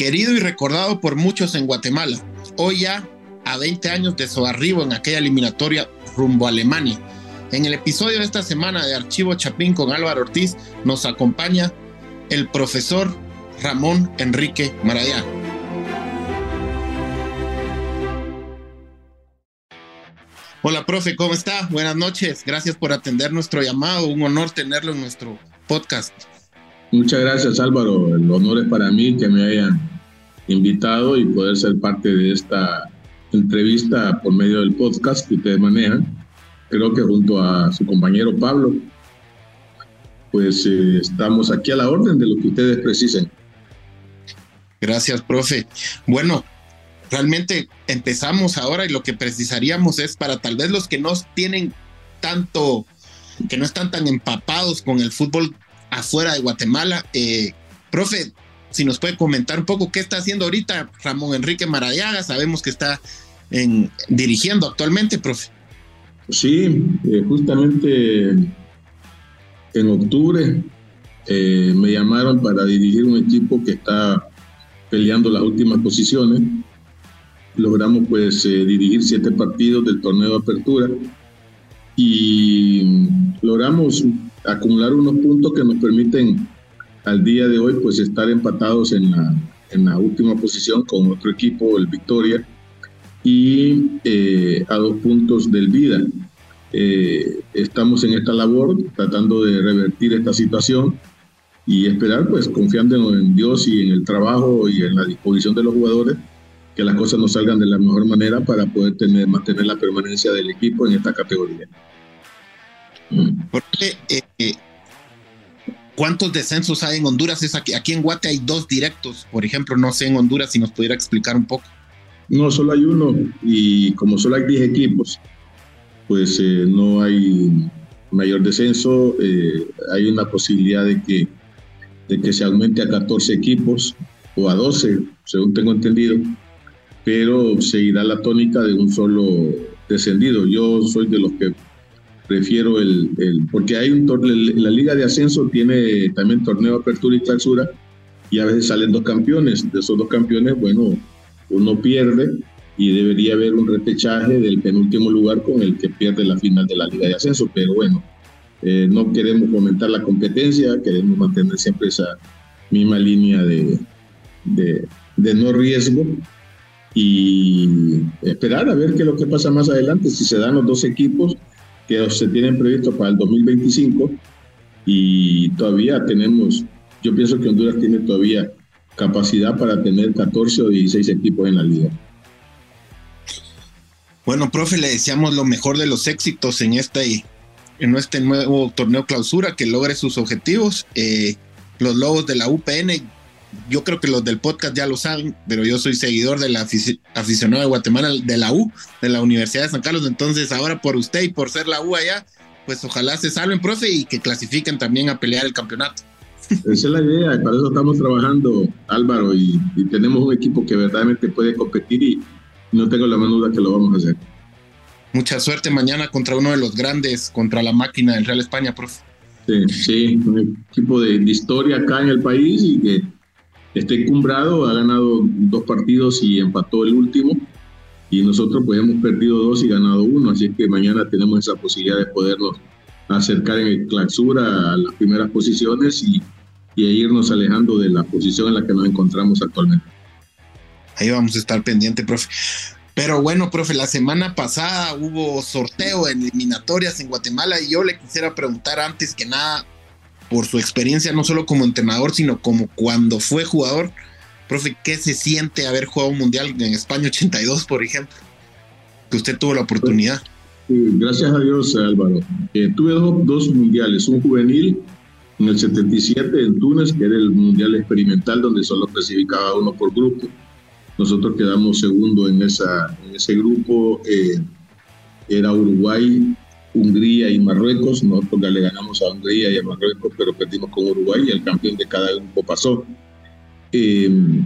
querido y recordado por muchos en Guatemala. Hoy ya a 20 años de su arribo en aquella eliminatoria rumbo a Alemania. En el episodio de esta semana de Archivo Chapín con Álvaro Ortiz nos acompaña el profesor Ramón Enrique Maradía. Hola, profe, ¿cómo está? Buenas noches. Gracias por atender nuestro llamado. Un honor tenerlo en nuestro podcast. Muchas gracias, Álvaro. El honor es para mí que me hayan invitado y poder ser parte de esta entrevista por medio del podcast que ustedes manejan. Creo que junto a su compañero Pablo, pues eh, estamos aquí a la orden de lo que ustedes precisen. Gracias, profe. Bueno, realmente empezamos ahora y lo que precisaríamos es para tal vez los que no tienen tanto, que no están tan empapados con el fútbol afuera de Guatemala. Eh, profe, si nos puede comentar un poco qué está haciendo ahorita Ramón Enrique Maradiaga, sabemos que está en, dirigiendo actualmente, profe. Sí, eh, justamente en octubre eh, me llamaron para dirigir un equipo que está peleando las últimas posiciones logramos pues dirigir siete partidos del torneo de apertura y logramos acumular unos puntos que nos permiten al día de hoy pues estar empatados en la, en la última posición con otro equipo, el Victoria, y eh, a dos puntos del Vida. Eh, estamos en esta labor tratando de revertir esta situación y esperar pues confiando en Dios y en el trabajo y en la disposición de los jugadores que las cosas nos salgan de la mejor manera para poder tener, mantener la permanencia del equipo en esta categoría. Porque, eh, eh, ¿Cuántos descensos hay en Honduras? Es aquí, aquí en Guate hay dos directos, por ejemplo, no sé en Honduras si nos pudiera explicar un poco. No, solo hay uno y como solo hay 10 equipos, pues eh, no hay mayor descenso, hay una posibilidad de que, de que se aumente a 14 equipos o a 12, según tengo entendido, pero seguirá la tónica de un solo descendido. Yo soy de los que prefiero el, porque hay un la liga de ascenso tiene también torneo apertura y clausura y a veces salen dos campeones. De esos dos campeones, bueno, uno pierde y debería haber un repechaje del penúltimo lugar con el que pierde la final de la liga de ascenso, pero bueno, eh, no queremos fomentar la competencia, queremos mantener siempre esa misma línea de, de, de no riesgo y esperar a ver qué es lo que pasa más adelante, si se dan los dos equipos que se tienen previstos para el 2025 y todavía tenemos, yo pienso que Honduras tiene todavía capacidad para tener 14 o 16 equipos en la liga. Bueno, profe, le deseamos lo mejor de los éxitos en este, en este nuevo torneo clausura, que logre sus objetivos. Eh, los Lobos de la UPN yo creo que los del podcast ya lo saben, pero yo soy seguidor de la aficionado de Guatemala, de la U, de la Universidad de San Carlos. Entonces, ahora por usted y por ser la U allá, pues ojalá se salven, profe, y que clasifiquen también a pelear el campeonato. Esa es la idea, para eso estamos trabajando, Álvaro, y, tenemos un equipo que verdaderamente puede competir y no tengo la menor duda que lo vamos a hacer. Mucha suerte mañana contra uno de los grandes, contra la máquina del Real España, profe. Sí, sí, un equipo de historia acá en el país y que Está encumbrado, ha ganado dos partidos y empató el último. Y nosotros pues hemos perdido dos y ganado uno, así que mañana tenemos esa posibilidad de podernos acercar en el clausura a las primeras posiciones y, y irnos alejando de la posición en la que nos encontramos actualmente. Ahí vamos a estar pendiente, profe. Pero bueno, profe, la semana pasada hubo sorteo en eliminatorias en Guatemala y yo le quisiera preguntar antes que nada, por su experiencia, no solo como entrenador, sino como cuando fue jugador. Profe, ¿qué se siente haber jugado un mundial en España 82, por ejemplo? Que usted tuvo la oportunidad. gracias a Dios, Álvaro. Eh, tuve dos, mundiales, un juvenil en el 77 en Túnez, que era el mundial experimental donde solo clasificaba uno por grupo. Nosotros quedamos segundo en, esa, en ese grupo. Eh, era Uruguay, Hungría y Marruecos. Nosotros le ganamos a Hungría y a Marruecos, pero perdimos con Uruguay y el campeón de cada grupo pasó. Em,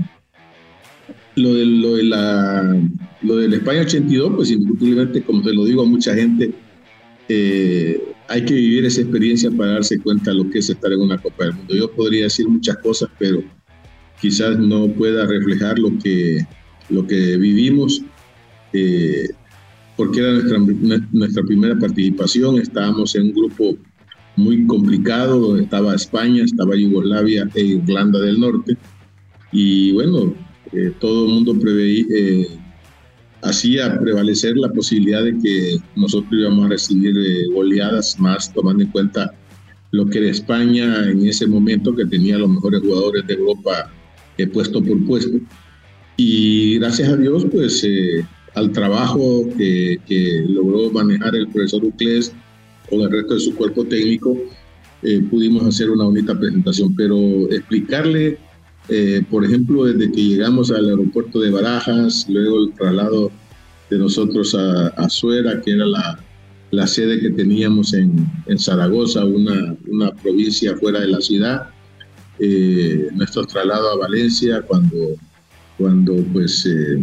lo, de, lo, de la, lo del España 82, pues indiscutiblemente, como te lo digo a mucha gente, eh, hay que vivir esa experiencia para darse cuenta de lo que es estar en una Copa del Mundo. Yo podría decir muchas cosas, pero quizás no pueda reflejar lo que, lo que vivimos, eh, porque era nuestra, nuestra primera participación, estábamos en un grupo muy complicado, donde estaba España, estaba Yugoslavia e Irlanda del Norte, y bueno, eh, todo el mundo preveía, eh, hacía prevalecer la posibilidad de que nosotros íbamos a recibir goleadas más tomando en cuenta lo que era España en ese momento que tenía los mejores jugadores de Europa eh, puesto por puesto. Y gracias a Dios, pues eh, al trabajo que, logró manejar el profesor Uclés con el resto de su cuerpo técnico, eh, pudimos hacer una bonita presentación. Pero explicarle, por ejemplo, desde que llegamos al aeropuerto de Barajas, luego el traslado de nosotros a, a Suera, que era la, la sede que teníamos en, en Zaragoza, una, una, provincia fuera de la ciudad. Eh, nuestro traslado a Valencia cuando, cuando pues eh,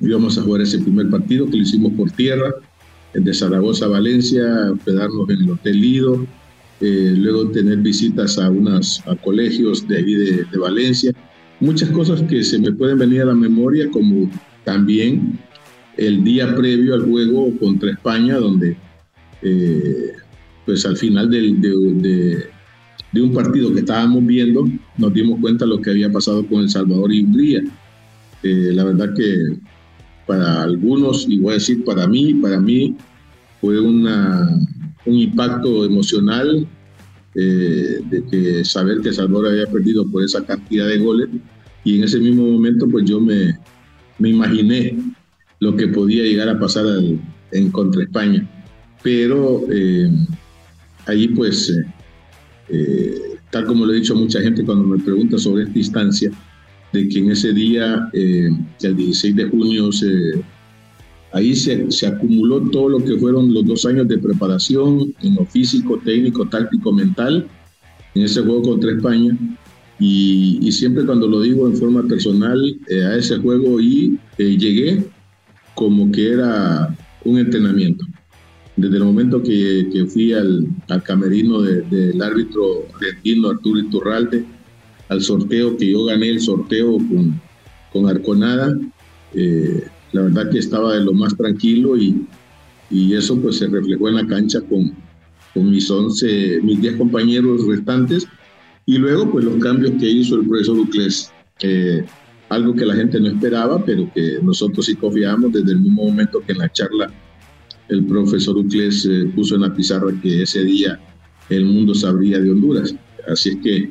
íbamos a jugar ese primer partido que lo hicimos por tierra, de Zaragoza a Valencia, hospedarnos en el Hotel Lido, eh, luego tener visitas a, unas, a colegios de ahí de, de Valencia. Muchas cosas que se me pueden venir a la memoria, como también el día previo al juego contra España, donde eh, pues al final de, de, un partido que estábamos viendo, nos dimos cuenta de lo que había pasado con El Salvador y Hungría. Eh, la verdad que para algunos, y voy a decir para mí, para mí fue una, un impacto emocional eh, de que saber que Salvador había perdido por esa cantidad de goles y en ese mismo momento pues yo me, me imaginé lo que podía llegar a pasar en contra España. Pero eh, ahí pues, eh, eh, tal como lo he dicho a mucha gente cuando me pregunta sobre esta instancia, de que en ese día, el 16 de junio, ahí se, se, acumuló todo lo que fueron los dos años de preparación en lo físico, técnico, táctico, mental, en ese juego contra España. Y, siempre cuando lo digo en forma personal, a ese juego y llegué como que era un entrenamiento. Desde el momento que, que fui al, al camerino del árbitro argentino Arturo Iturralde, al sorteo, que yo gané el sorteo con, con Arconada, eh, la verdad que estaba de lo más tranquilo y, y eso pues se reflejó en la cancha con, con mis 11, mis 10 compañeros restantes y luego pues los cambios que hizo el profesor Uclés. Eh, algo que la gente no esperaba, pero que nosotros sí confiamos desde el mismo momento que en la charla el profesor Ucles eh, puso en la pizarra que ese día el mundo sabría de Honduras. Así es que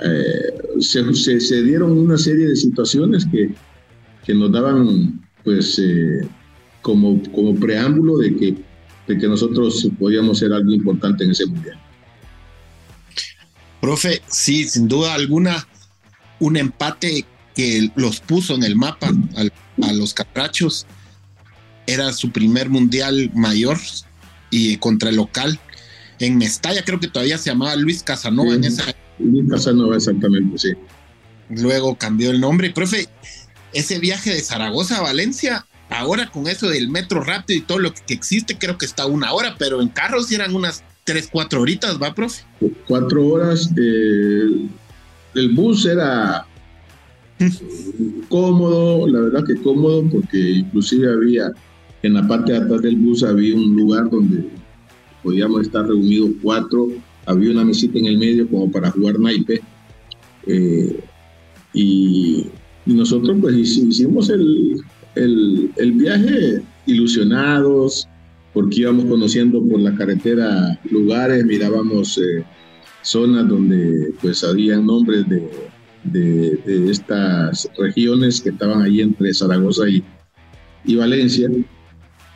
eh, se, se, dieron una serie de situaciones que, que nos daban pues eh, como, como preámbulo de que, de que nosotros podíamos ser algo importante en ese mundial. Profe, sí, sin duda alguna, un empate que los puso en el mapa a los caprachos. Era su primer mundial mayor y contra el local. En Mestalla creo que todavía se llamaba Luis Casanova en esa. Luis Casanova, exactamente, sí. Luego cambió el nombre. Profe, ese viaje de Zaragoza a Valencia, ahora con eso del metro rápido y todo lo que existe, creo que está una hora, pero en carros eran unas tres, cuatro horitas, ¿va, profe? Cuatro horas. Eh, el bus era cómodo, la verdad que cómodo, porque inclusive había, en la parte de atrás del bus había un lugar donde podíamos estar reunidos cuatro, había una mesita en el medio como para jugar naipe. Eh, y, nosotros pues hicimos el, el, viaje ilusionados, porque íbamos conociendo por la carretera lugares, mirábamos eh, zonas donde pues había nombres de de, estas regiones que estaban ahí entre Zaragoza y, y, Valencia.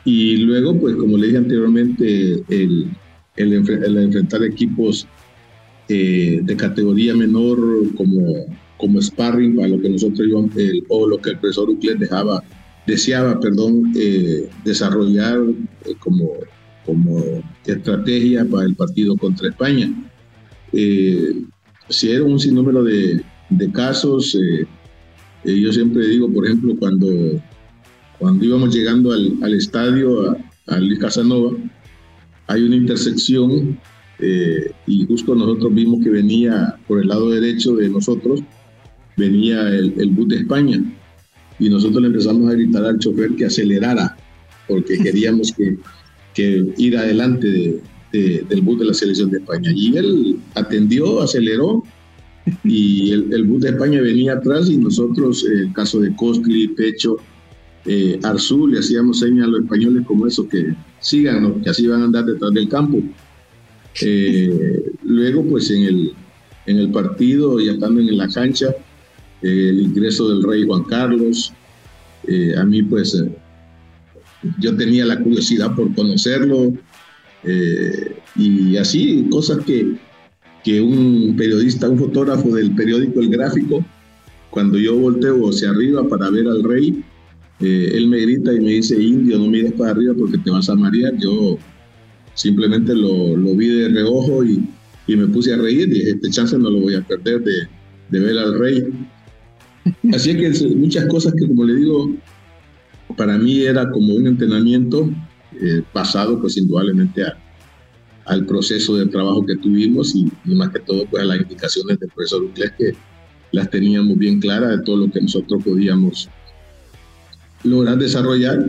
Y luego, pues como le dije anteriormente, el, el, enfrentar equipos eh, de categoría menor como, como sparring para lo que nosotros el, o lo que el profesor Uclet dejaba, deseaba, perdón, eh, desarrollar eh, como, como estrategia para el partido contra España. si era un sinnúmero de, de casos. Yo siempre digo, por ejemplo, cuando, cuando íbamos llegando al, al estadio, a, a, Luis Casanova, hay una intersección eh, y justo nosotros vimos que venía por el lado derecho de nosotros venía el, el bus de España y nosotros le empezamos a gritar al chofer que acelerara porque queríamos que, que ir adelante del bus de la selección de España. Y él atendió, aceleró y el, bus de España venía atrás y nosotros, en el caso de Costly, Pecho, eh, Arzú, le hacíamos señas a los españoles como eso, que sigan, que así van a andar detrás del campo. Eh, luego, pues en el, en el partido, ya estando en la cancha, eh, el ingreso del rey Juan Carlos, eh, a mí pues yo tenía la curiosidad por conocerlo y así, cosas que, que un periodista, un fotógrafo del periódico El Gráfico, cuando yo volteo hacia arriba para ver al rey, eh, él me grita y me dice, indio, no mires para arriba porque te vas a marear. Yo simplemente lo, lo vi de reojo y, y, me puse a reír y este chance no lo voy a perder de, de ver al rey. Así que muchas cosas que, como le digo, para mí era como un entrenamiento eh, pasado, pues indudablemente a, al proceso de trabajo que tuvimos y, más que todo pues a las indicaciones del profesor inglés que las teníamos bien claras de todo lo que nosotros podíamos lograr desarrollar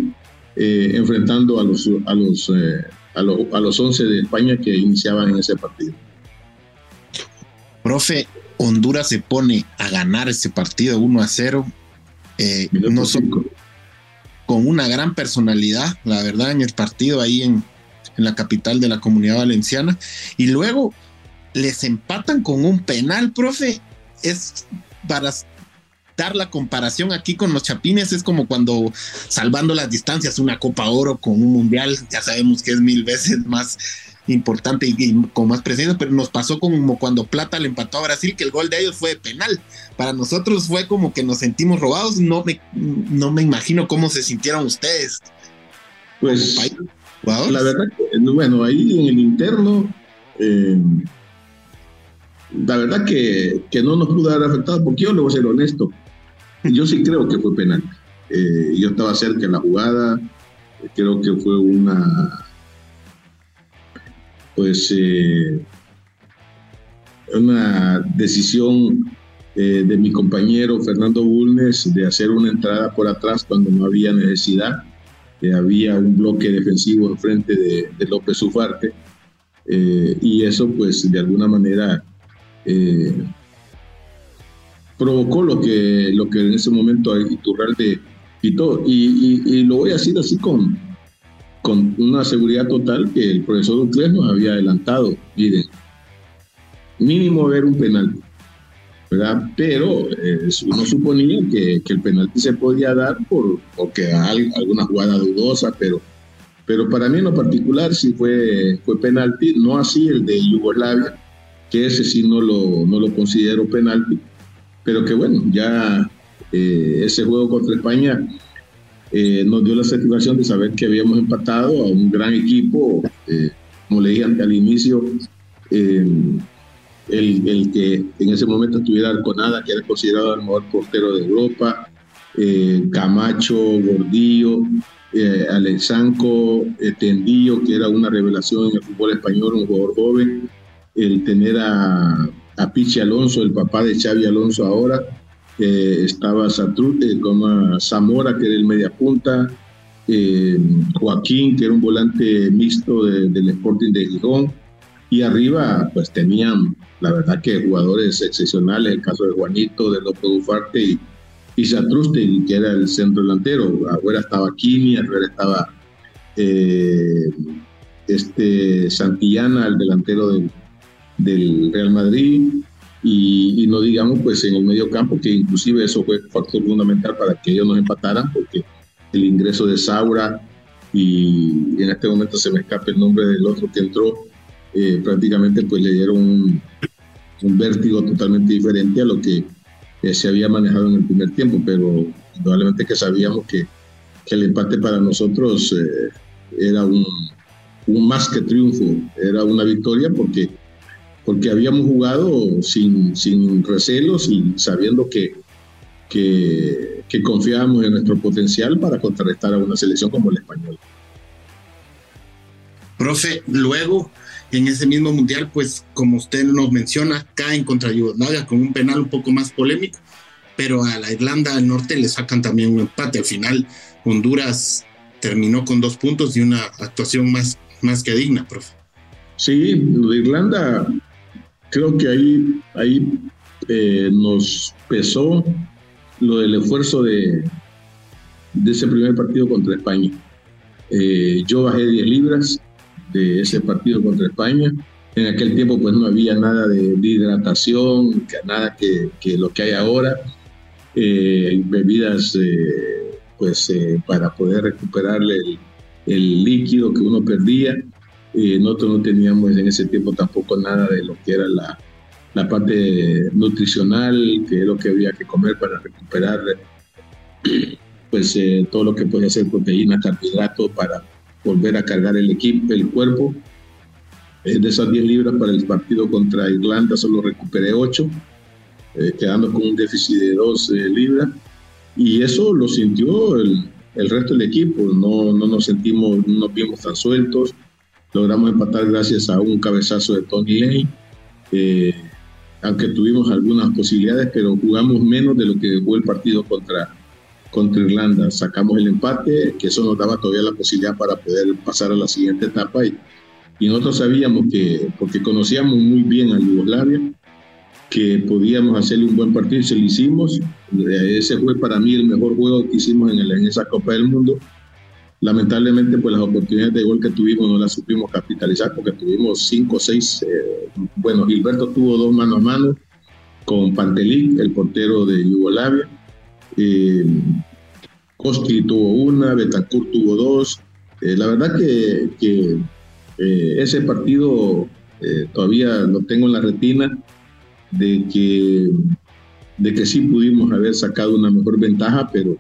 eh, enfrentando a los, a, los, eh, a, los, a los 11 de España que iniciaban en ese partido. Profe, Honduras se pone a ganar ese partido 1 a 0. Eh, no con una gran personalidad, la verdad, en el partido ahí en, en la capital de la comunidad valenciana. Y luego les empatan con un penal, profe. Es para dar la comparación aquí con los Chapines, es como cuando salvando las distancias, una Copa Oro con un Mundial, ya sabemos que es mil veces más importante y, con más presencia, pero nos pasó como cuando Plata le empató a Brasil, que el gol de ellos fue de penal. Para nosotros fue como que nos sentimos robados, no me, no me imagino cómo se sintieron ustedes. Pues la verdad que, bueno, ahí en el interno, eh, la verdad que, que, no nos pudo haber afectado, porque yo le voy a ser honesto, yo sí creo que fue penal. Eh, yo estaba cerca de la jugada, creo que fue una, pues, eh, una decisión de mi compañero Fernando Bulnes de hacer una entrada por atrás cuando no había necesidad había un bloque defensivo enfrente de, de López Ufarte eh, y eso pues de alguna manera eh, provocó lo que, lo que en ese momento Iturralde quitó. Y, y, lo voy a decir así con, con una seguridad total que el profesor Uclés nos había adelantado, miren, mínimo ver un penalti pero eh, uno suponía que, el penalti se podía dar por, porque hay alguna jugada dudosa, pero, pero para mí en lo particular sí fue, fue penalti, no así el de Yugoslavia, que ese sí no lo, no lo considero penalti, pero que bueno, ya eh, ese juego contra España eh, nos dio la satisfacción de saber que habíamos empatado a un gran equipo, como le dije al inicio, el, el, que en ese momento estuviera Arconada, que era considerado el mejor portero de Europa, eh, Camacho, Gordillo, eh, Alexanco, eh, Tendillo, que era una revelación en el fútbol español, un jugador joven, el tener a, a Pichi Alonso, el papá de Xavi Alonso ahora, estaba Satrute, como Zamora, que era el mediapunta, Joaquín, que era un volante mixto del Sporting de Gijón, y arriba, pues tenían, la verdad que jugadores excepcionales, el caso de Juanito, de López Ufarte y, y Satruste, que era el centro delantero. Afuera estaba Kini, arriba estaba eh, este Santillana, el delantero del, del Real Madrid. Y, y, no digamos pues en el medio campo, que inclusive eso fue factor fundamental para que ellos nos empataran, porque el ingreso de Saura y en este momento se me escapa el nombre del otro que entró, eh, prácticamente pues le dieron un, vértigo totalmente diferente a lo que se había manejado en el primer tiempo, pero indudablemente que sabíamos que, el empate para nosotros eh, era un, más que triunfo, era una victoria porque, porque habíamos jugado sin, sin recelos y sabiendo que, que, que confiábamos en nuestro potencial para contrarrestar a una selección como el español. Profe, luego en ese mismo mundial, pues como usted nos menciona, caen contra Yugoslavia con un penal un poco más polémico, pero a la Irlanda del Norte le sacan también un empate. Al final, Honduras terminó con dos puntos y una actuación más, más que digna, profe. Sí, Irlanda, creo que ahí, ahí eh, nos pesó lo del esfuerzo de, de ese primer partido contra España. Eh, yo bajé 10 libras de ese partido contra España. En aquel tiempo pues no había nada de, hidratación, nada que, que, lo que hay ahora. Eh, bebidas eh, pues para poder recuperar el, el, líquido que uno perdía. Nosotros no teníamos en ese tiempo tampoco nada de lo que era la, la parte nutricional, que es lo que había que comer para recuperar pues eh, todo lo que puede ser proteína, carbohidratos para volver a cargar el equipo, el cuerpo. Eh, de esas 10 libras para el partido contra Irlanda solo recuperé 8, eh, quedando con un déficit de 2 libras. Y eso lo sintió el, el, resto del equipo, no, no nos sentimos, no nos vimos tan sueltos. Logramos empatar gracias a un cabezazo de Tony Lane, aunque tuvimos algunas posibilidades, pero jugamos menos de lo que fue el partido contra, contra Irlanda. Sacamos el empate, que eso nos daba todavía la posibilidad para poder pasar a la siguiente etapa. Y, y nosotros sabíamos que, porque conocíamos muy bien a Yugoslavia, que podíamos hacerle un buen partido y se lo hicimos. Ese fue para mí el mejor juego que hicimos en, el, en esa Copa del Mundo. Lamentablemente, pues las oportunidades de gol que tuvimos no las supimos capitalizar porque tuvimos cinco o seis. Eh, bueno, Gilberto tuvo dos mano a mano con Pantelic, el portero de Yugoslavia eh, tuvo una, Betancourt tuvo dos. Eh, la verdad que, eh, ese partido todavía lo tengo en la retina de que, de que sí pudimos haber sacado una mejor ventaja, pero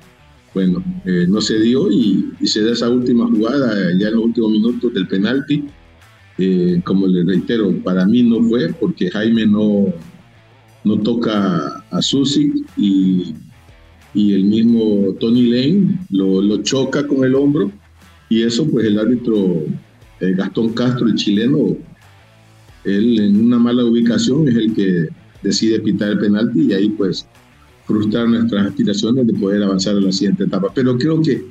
bueno, no se dio y, se da esa última jugada ya en los últimos minutos del penalti. como le reitero, para mí no fue porque Jaime no, no toca a Susi y y el mismo Tony Lane lo, lo choca con el hombro y eso pues el árbitro eh, Gastón Castro, el chileno, él en una mala ubicación es el que decide pitar el penalti y ahí pues frustrar nuestras aspiraciones de poder avanzar a la siguiente etapa. Pero creo que,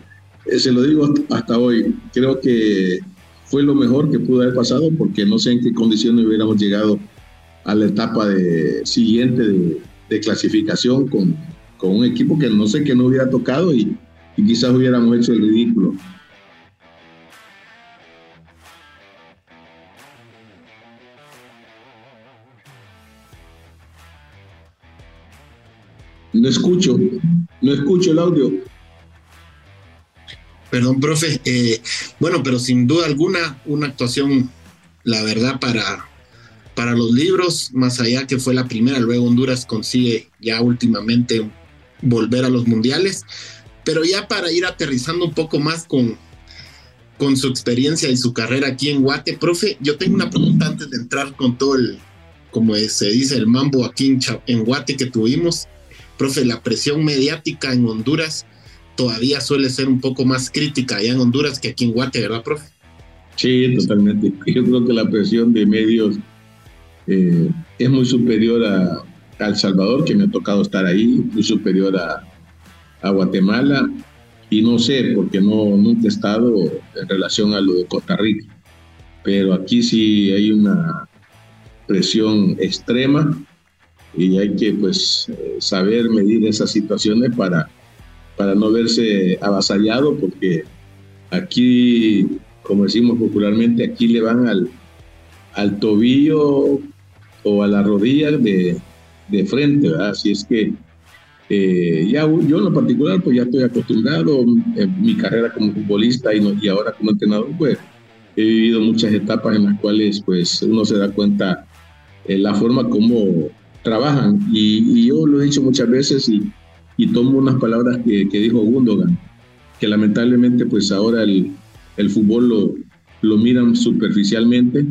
eh, se lo digo hasta hoy, creo que fue lo mejor que pudo haber pasado porque no sé en qué condiciones hubiéramos llegado a la etapa de, siguiente de, de clasificación con, con un equipo que no sé que no hubiera tocado y, quizás hubiéramos hecho el ridículo. No escucho, no escucho el audio. Perdón, profe. Eh, bueno, pero sin duda alguna, una actuación, la verdad, para, para los libros, más allá que fue la primera, luego Honduras consigue ya últimamente volver a los mundiales. Pero ya para ir aterrizando un poco más con, con su experiencia y su carrera aquí en Guate, profe, yo tengo una pregunta antes de entrar con todo el, como se dice, el mambo aquí en, en Guate que tuvimos. Profe, la presión mediática en Honduras todavía suele ser un poco más crítica allá en Honduras que aquí en Guate, ¿verdad, profe? Sí, totalmente. Yo creo que la presión de medios eh, es muy superior a, el Salvador, que me ha tocado estar ahí, muy superior a, a Guatemala, y no sé, porque no, nunca he estado en relación a lo de Costa Rica, pero aquí sí hay una presión extrema y hay que pues saber medir esas situaciones para, para no verse avasallado, porque aquí, como decimos popularmente, aquí le van al, al tobillo o a la rodilla de, de frente, ¿verdad? Así es que eh, ya yo en lo particular, pues ya estoy acostumbrado en mi carrera como futbolista y, y ahora como entrenador, pues he vivido muchas etapas en las cuales pues uno se da cuenta eh, la forma como trabajan. Y, yo lo he dicho muchas veces y, tomo unas palabras que, que, dijo Gundogan, que lamentablemente pues ahora el, el fútbol lo, lo miran superficialmente,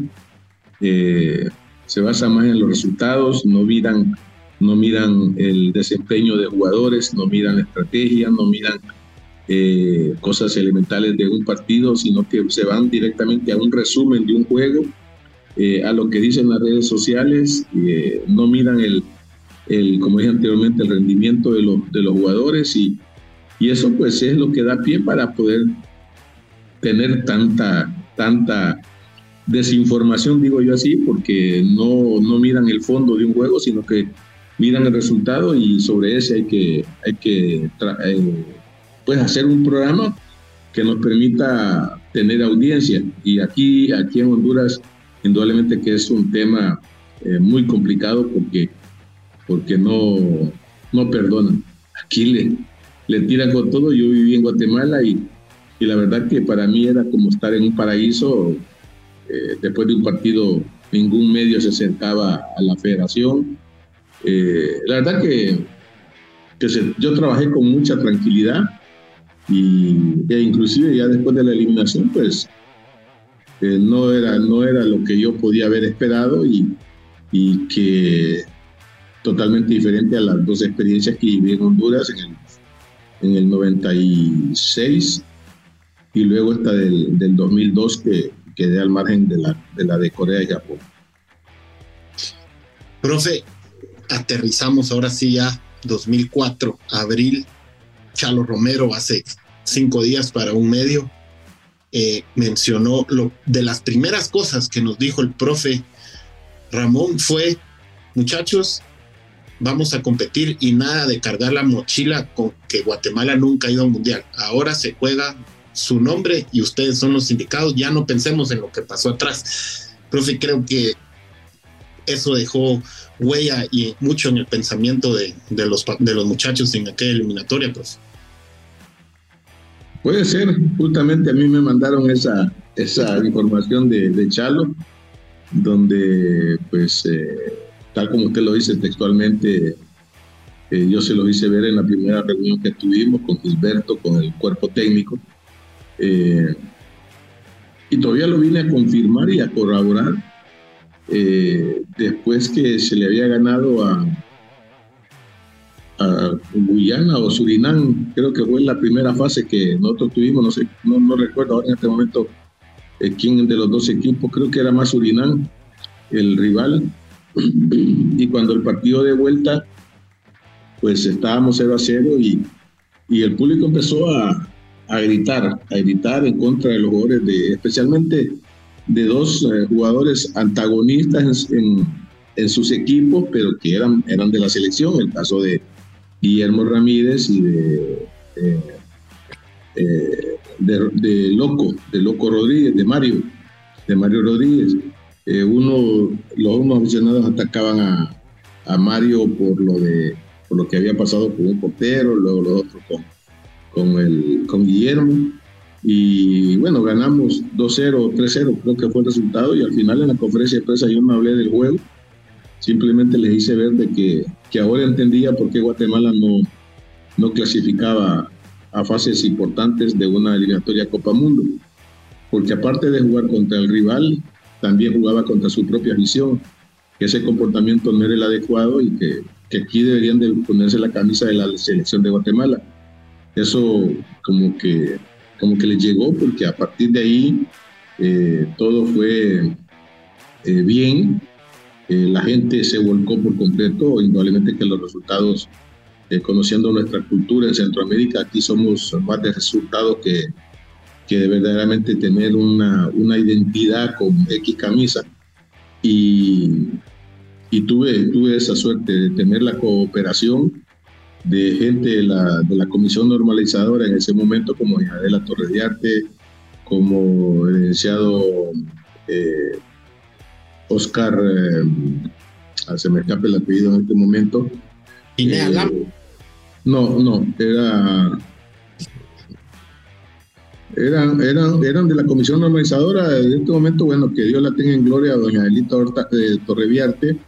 eh, se basa más en los resultados, no miran, no miran el desempeño de jugadores, no miran la estrategia, no miran eh, cosas elementales de un partido, sino que se van directamente a un resumen de un juego, eh, a lo que dicen las redes sociales, eh, no miran el, el, como dije anteriormente, el rendimiento de los, de los jugadores y, y eso pues es lo que da pie para poder tener tanta, tanta desinformación, digo yo así, porque no, no miran el fondo de un juego, sino que miran el resultado y sobre ese hay que, hay que eh, pues hacer un programa que nos permita tener audiencia. Y aquí, aquí en Honduras, indudablemente que es un tema eh, muy complicado porque, porque no, no perdonan. Aquí le, le tiran con todo. Yo viví en Guatemala y, y la verdad que para mí era como estar en un paraíso. Eh, después de un partido, ningún medio se acercaba a la federación. Eh, la verdad que, que yo trabajé con mucha tranquilidad y e inclusive ya después de la eliminación pues no, era, no era lo que yo podía haber esperado y, y, que totalmente diferente a las dos experiencias que viví en Honduras en el, en el 96 y luego esta del, del 2002 que quedé al margen de la, de la de Corea y Japón. Profe, aterrizamos ahora sí ya 2004, abril Chalo Romero hace cinco días para un medio, eh, mencionó lo, de las primeras cosas que nos dijo el profe Ramón fue, muchachos, vamos a competir y nada de cargar la mochila con que Guatemala nunca ha ido a un mundial. Ahora se juega su nombre y ustedes son los indicados, ya no pensemos en lo que pasó atrás. Profe, creo que eso dejó huella y mucho en el pensamiento de, los, de los muchachos en aquella eliminatoria, pues. Puede ser, justamente a mí me mandaron esa, esa información de, Chalo, donde, pues, eh, tal como usted lo dice textualmente, eh, yo se lo hice ver en la primera reunión que tuvimos con Gilberto, con el cuerpo técnico, eh, y todavía lo vine a confirmar y a corroborar después que se le había ganado a, a Guyana o Surinam, creo que fue la primera fase que nosotros tuvimos, no sé, no, recuerdo ahora en este momento eh, quién de los dos equipos, creo que era más Surinam el rival, y cuando el partido de vuelta, pues estábamos 0 a 0 y, y el público empezó a, a gritar, a gritar en contra de los jugadores, de, especialmente de dos eh, jugadores antagonistas en, en, sus equipos, pero que eran, eran de la selección, el caso de Guillermo Ramírez y de, eh, de, Loco, de Loco Rodríguez, de Mario, de Mario Rodríguez. Eh, uno, los unos aficionados atacaban a, a, Mario por lo de por lo que había pasado con un portero, luego los otros con, con, el, con Guillermo y bueno, ganamos 2-0, 3-0, creo que fue el resultado. Y al final en la conferencia de prensa yo no hablé del juego. Simplemente les hice ver de que, que ahora entendía por qué Guatemala no, no clasificaba a fases importantes de una eliminatoria Copa Mundo. Porque aparte de jugar contra el rival, también jugaba contra su propia visión, que ese comportamiento no era el adecuado y que, que aquí deberían de ponerse la camisa de la selección de Guatemala. Eso como que como que le llegó porque a partir de ahí eh, todo fue eh, bien, eh, la gente se volcó por completo, indudablemente que los resultados, conociendo nuestra cultura en Centroamérica, aquí somos más de resultados que, que verdaderamente tener una, una identidad con X camisa. Y, y tuve, tuve esa suerte de tener la cooperación de gente de la, de la Comisión Normalizadora en ese momento, como Isabela Torres de Arte, como el licenciado eh, Oscar, eh, se me escape el apellido en este momento. ¿Inea eh, No, no, era eran, eran, eran de la comisión normalizadora. En este momento, bueno, que Dios la tenga en gloria, doña Elita Horta, eh, Torreviarte,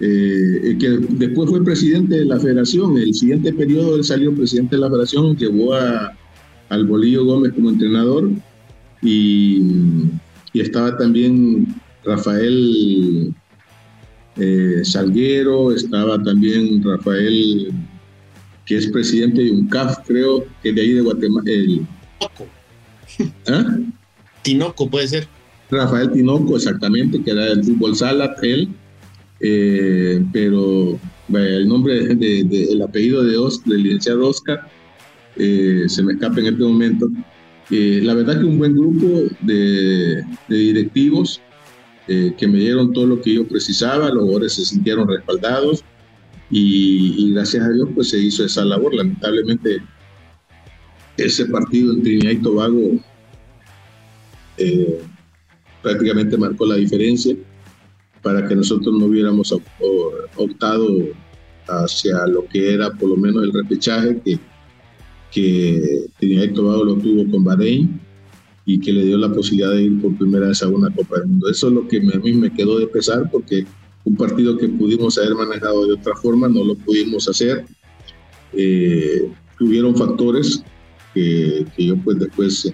eh, que después fue presidente de la federación. El siguiente periodo él salió presidente de la federación, llevó a, al Bolillo Gómez como entrenador y, y estaba también Rafael eh, Salguero, estaba también Rafael, que es presidente de UNCAF, creo, que de ahí de Guatemala. El, ¿Ah? Tinoco puede ser. Rafael Tinoco, exactamente, que era del fútbol sala, él. Eh, pero el nombre, de, el apellido de Oscar, del licenciado Oscar, eh, se me escapa en este momento. Eh, la verdad que un buen grupo de, directivos eh, que me dieron todo lo que yo precisaba, los jugadores se sintieron respaldados y, gracias a Dios pues se hizo esa labor. Lamentablemente ese partido en Trinidad y Tobago prácticamente marcó la diferencia para que nosotros no hubiéramos optado hacia lo que era por lo menos el repechaje que, que Trinidad y Tobago lo tuvo con Bahrein y que le dio la posibilidad de ir por primera vez a una Copa del Mundo. Eso es lo que a mí me quedó de pesar porque un partido que pudimos haber manejado de otra forma no lo pudimos hacer. Eh, tuvieron factores que, que, yo pues después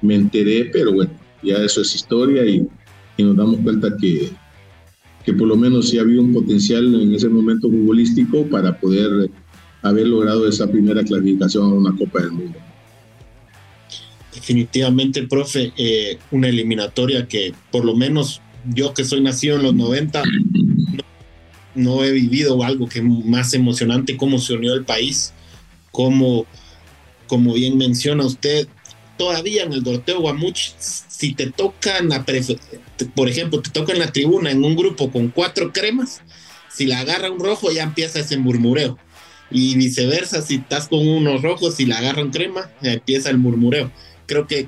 me enteré, pero bueno, ya eso es historia y, y nos damos cuenta que, que por lo menos sí había un potencial en ese momento futbolístico para poder haber logrado esa primera clasificación a una Copa del Mundo. Definitivamente, profe, eh, una eliminatoria que por lo menos yo que soy nacido en los 90, no, he vivido algo que más emocionante, cómo se unió el país, como, como bien menciona usted, todavía en el Dorteo Guamuch, si te tocan, por ejemplo, te toca en la tribuna en un grupo con cuatro cremas, si la agarra un rojo ya empieza ese murmureo. Y viceversa, si estás con unos rojos y la agarra un crema, empieza el murmureo. Creo que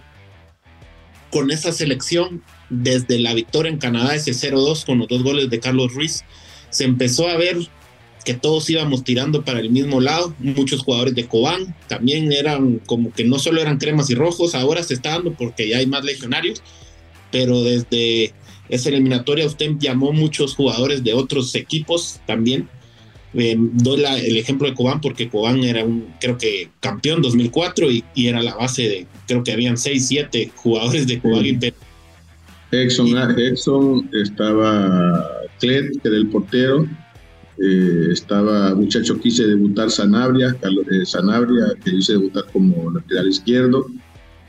con esa selección, desde la victoria en Canadá, ese 0-2 con los dos goles de Carlos Ruiz, se empezó a ver que todos íbamos tirando para el mismo lado. Muchos jugadores de Cobán también eran como que no solo eran cremas y rojos, ahora se está dando porque ya hay más legionarios, pero desde esa eliminatoria usted llamó muchos jugadores de otros equipos también. Eh, doy el ejemplo de Cobán porque Cobán era un, creo que campeón 2004 y, y era la base de, creo que habían 6, 7 jugadores de Cobán. y Exxon, Exxon estaba Clet, que era el portero, eh, estaba muchacho quise debutar Sanabria, Carlos eh, Sanabria, que hice debutar como lateral izquierdo.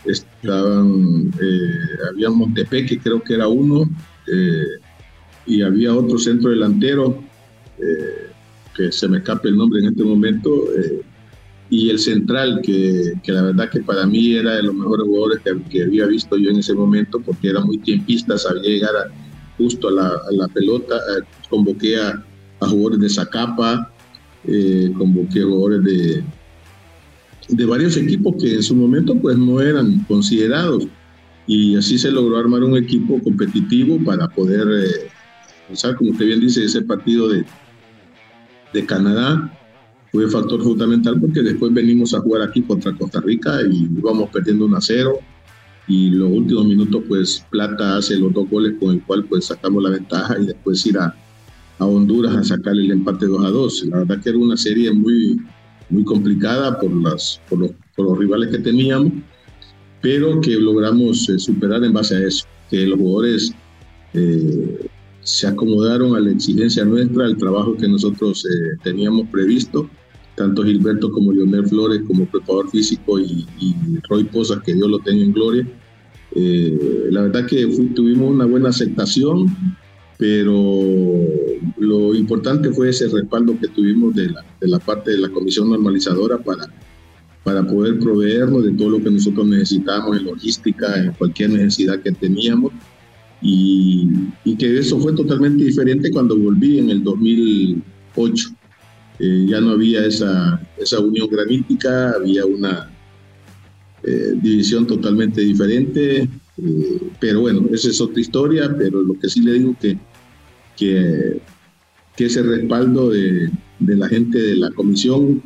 Estaban, eh, había Montepeque, creo que era uno, y había otro centro delantero, que se me escape el nombre en este momento, y el central, que, que, la verdad que para mí era de los mejores jugadores que, había visto yo en ese momento, porque era muy tiempista, sabía llegar justo a la, a la pelota, convoqué a a jugadores de Zacapa, eh, convoqué jugadores de, de varios equipos que en su momento pues no eran considerados. Y así se logró armar un equipo competitivo para poder eh, como usted bien dice, ese partido de, de Canadá fue factor fundamental porque después venimos a jugar aquí contra Costa Rica y íbamos perdiendo 1 a 0 y los últimos minutos pues Plata hace los dos goles con el cual pues sacamos la ventaja y después ir a, a Honduras a sacar el empate 2 a 2. La verdad que era una serie muy, muy complicada por, las, por, los, por los rivales que teníamos, pero que logramos eh, superar en base a eso, que los jugadores eh, se acomodaron a la exigencia nuestra, al trabajo que nosotros eh, teníamos previsto, tanto Gilberto como Leonel Flores como preparador físico y, Roy Posas, que Dios lo tenga en gloria. la verdad que tuvimos una buena aceptación, pero lo importante fue ese respaldo que tuvimos de la, parte de la comisión normalizadora para, para poder proveernos de todo lo que nosotros necesitamos en logística, en cualquier necesidad que teníamos. Y, y que eso fue totalmente diferente cuando volví en el 2008. Eh, ya no había esa, esa unión granítica, había una eh, división totalmente diferente. Eh, pero bueno, esa es otra historia, pero lo que sí le digo que, que, que ese respaldo de, de, la gente de la comisión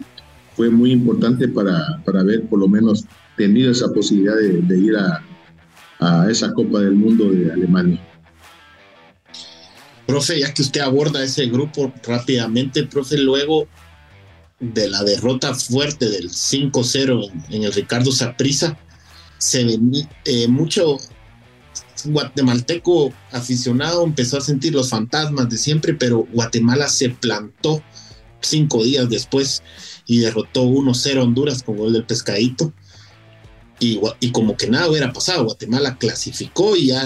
fue muy importante para, para haber por lo menos tenido esa posibilidad de, de ir a, a esa Copa del Mundo de Alemania. Profe, ya que usted aborda ese grupo rápidamente, profe, luego de la derrota fuerte del 5-0 en, el Ricardo Saprissa, se eh, mucho guatemalteco aficionado empezó a sentir los fantasmas de siempre, pero Guatemala se plantó cinco días después y derrotó 1-0 Honduras con gol del pescadito. Y, como que nada hubiera pasado, Guatemala clasificó y ya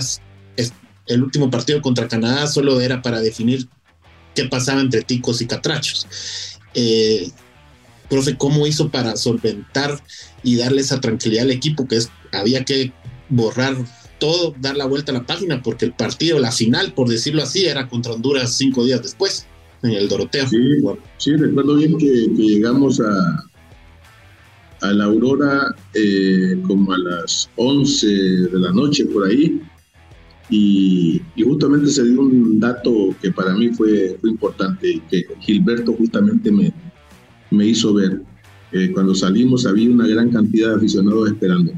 el último partido contra Canadá solo era para definir qué pasaba entre ticos y catrachos. Eh, profe, ¿cómo hizo para solventar y darle esa tranquilidad al equipo que había que borrar todo, dar la vuelta a la página, porque el partido, la final, por decirlo así, era contra Honduras cinco días después, en el Doroteo. Sí, recuerdo bien que, llegamos a, a la Aurora eh, como a las 11 de la noche por ahí, y, justamente se dio un dato que para mí fue, fue importante, que Gilberto justamente me, me hizo ver. Eh, cuando salimos había una gran cantidad de aficionados esperando.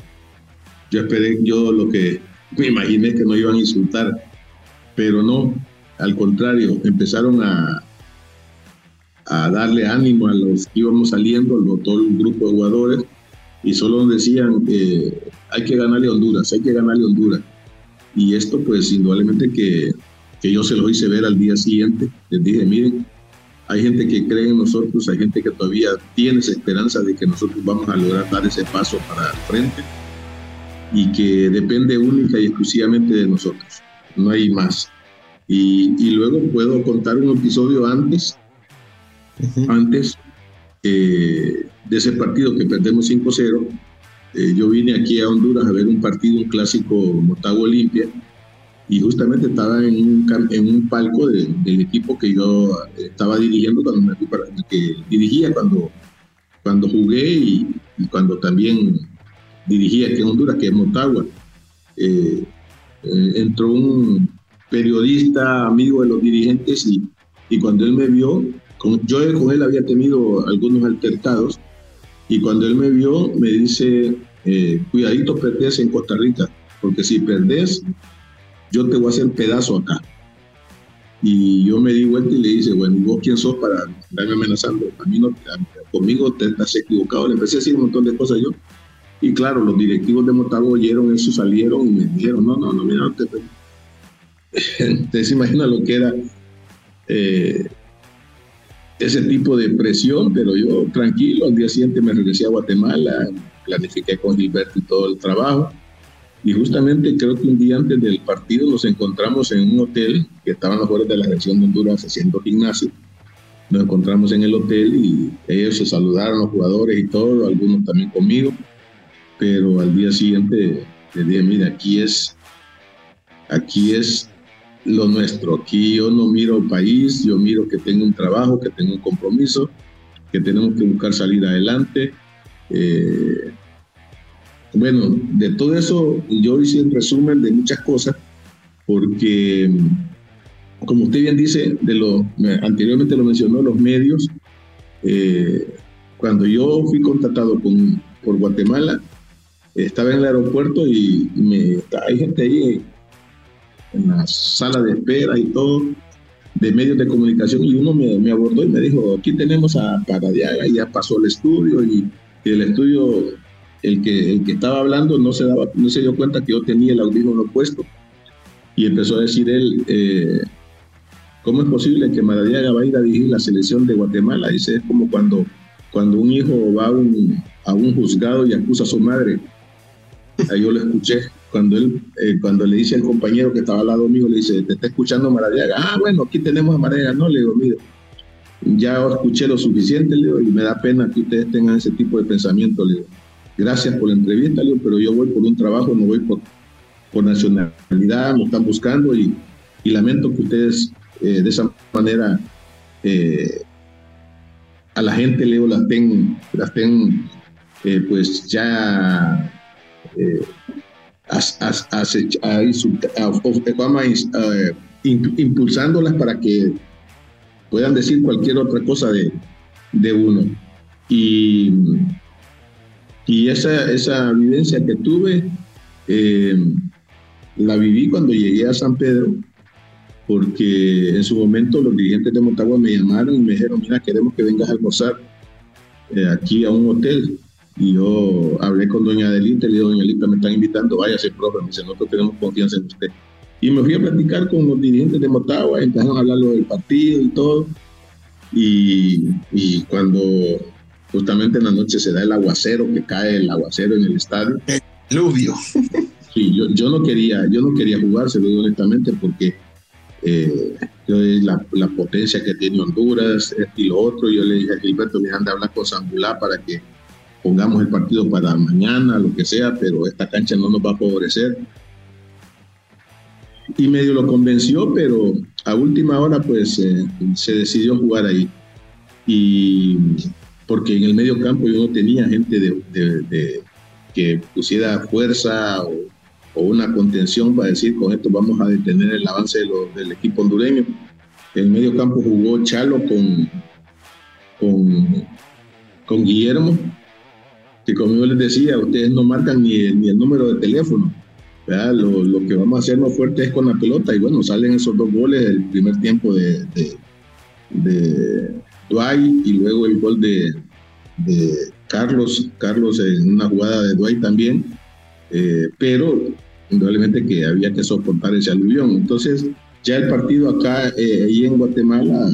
Yo esperé, yo lo que me imaginé que no iban a insultar, pero no, al contrario, empezaron a, a darle ánimo a los que íbamos saliendo, todo el grupo de jugadores, y solo decían, eh, hay que ganarle a Honduras, hay que ganarle a Honduras. Y esto pues indudablemente que, que yo se lo hice ver al día siguiente. Les dije, miren, hay gente que cree en nosotros, hay gente que todavía tiene esa esperanza de que nosotros vamos a lograr dar ese paso para el frente y que depende única y exclusivamente de nosotros, no hay más. Y, y luego puedo contar un episodio antes, antes eh, de ese partido que perdemos 5-0, eh, yo vine aquí a Honduras a ver un partido, un clásico Motagua Olimpia, y justamente estaba en un, palco del equipo que yo estaba dirigiendo cuando me fui que dirigía cuando, cuando jugué y, cuando también dirigía aquí en Honduras, que es Motagua. Eh, eh, entró un periodista amigo de los dirigentes y, y cuando él me vio, yo con él había tenido algunos altercados y cuando él me vio, me dice, eh, cuidadito perdés en Costa Rica, porque si perdés, yo te voy a hacer pedazo acá. Y yo me di vuelta y le dice, bueno, ¿vos quién sos para estarme amenazando? A mí no, conmigo te estás equivocado. Le empecé a decir un montón de cosas yo. Y claro, los directivos de Motago oyeron eso, salieron y me dijeron, no, no, no, mira, te, te, se imagina lo que era eh, ese tipo de presión, pero yo tranquilo, al día siguiente me regresé a Guatemala, planifiqué con Gilberto y todo el trabajo. Y justamente creo que un día antes del partido nos encontramos en un hotel que estaba en los de la región de Honduras haciendo gimnasio. Nos encontramos en el hotel y ellos se saludaron, los jugadores y todo, algunos también conmigo. Pero al día siguiente les dije, mira, aquí es, aquí es lo nuestro. Aquí yo no miro país, yo miro que tengo un trabajo, que tengo un compromiso, que tenemos que buscar salir adelante. Eh, bueno, de todo eso yo hice un resumen de muchas cosas, porque como usted bien dice, de lo, anteriormente lo mencionó, los medios, eh, cuando yo fui contratado con, por Guatemala, estaba en el aeropuerto y me, hay gente ahí en la sala de espera y todo, de medios de comunicación, y uno me, abordó y me dijo, aquí tenemos a Paradiaga, ya pasó el estudio, y, el estudio, el que, el que estaba hablando no se, daba, no se dio cuenta que yo tenía el audífono puesto, y empezó a decir él, eh, ¿cómo es posible que Maradiaga va a ir a dirigir la selección de Guatemala? Dice, es como cuando, cuando un hijo va a un, a un juzgado y acusa a su madre. Ahí yo lo escuché cuando él, eh, cuando le dice al compañero que estaba al lado mío, le dice, te está escuchando Maradiaga. Ah, bueno, aquí tenemos a Maradiaga. No, le digo, mire, ya escuché lo suficiente, le digo, y me da pena que ustedes tengan ese tipo de pensamiento, le digo. Gracias por la entrevista, le digo, pero yo voy por un trabajo, no voy por, por nacionalidad, me están buscando y, y lamento que ustedes eh, de esa manera eh, a la gente, le digo, las ten, las ten pues ya impulsándolas para que puedan decir cualquier otra cosa de, de uno. Y, y esa, esa vivencia que tuve, eh, la viví cuando llegué a San Pedro, porque en su momento los dirigentes de Motagua me llamaron y me dijeron, mira, queremos que vengas a almorzar eh, aquí a un hotel. Y yo hablé con doña Adelita, le dije, doña Adelita, me están invitando, váyase, profe, me dice, nosotros tenemos confianza en usted. Y me fui a platicar con los dirigentes de Motagua, empezaron a hablar del partido y todo. Y, y, cuando justamente en la noche se da el aguacero, que cae el aguacero en el estadio. Diluvio. Sí, yo, yo, no quería, yo no quería jugar, se lo digo honestamente, porque eh, la, la, potencia que tiene Honduras, esto y lo otro. Yo le dije a Gilberto, me anda a hablar con Zambulá para que pongamos el partido para mañana, lo que sea, pero esta cancha no nos va a favorecer. Y medio lo convenció, pero a última hora pues eh, se decidió jugar ahí. Y porque en el medio campo yo no tenía gente de, que pusiera fuerza o, una contención para decir con esto vamos a detener el avance del equipo hondureño. En el medio campo jugó Chalo con, con, con Guillermo, que como yo les decía, ustedes no marcan ni ni el número de teléfono. Lo, lo, que vamos a hacer más fuerte es con la pelota y bueno, salen esos dos goles el primer tiempo de, de, de Dwight y luego el gol de, de Carlos, Carlos en una jugada de Dwight también, eh, pero indudablemente que había que soportar ese aluvión. Entonces, ya el partido acá, eh, en Guatemala,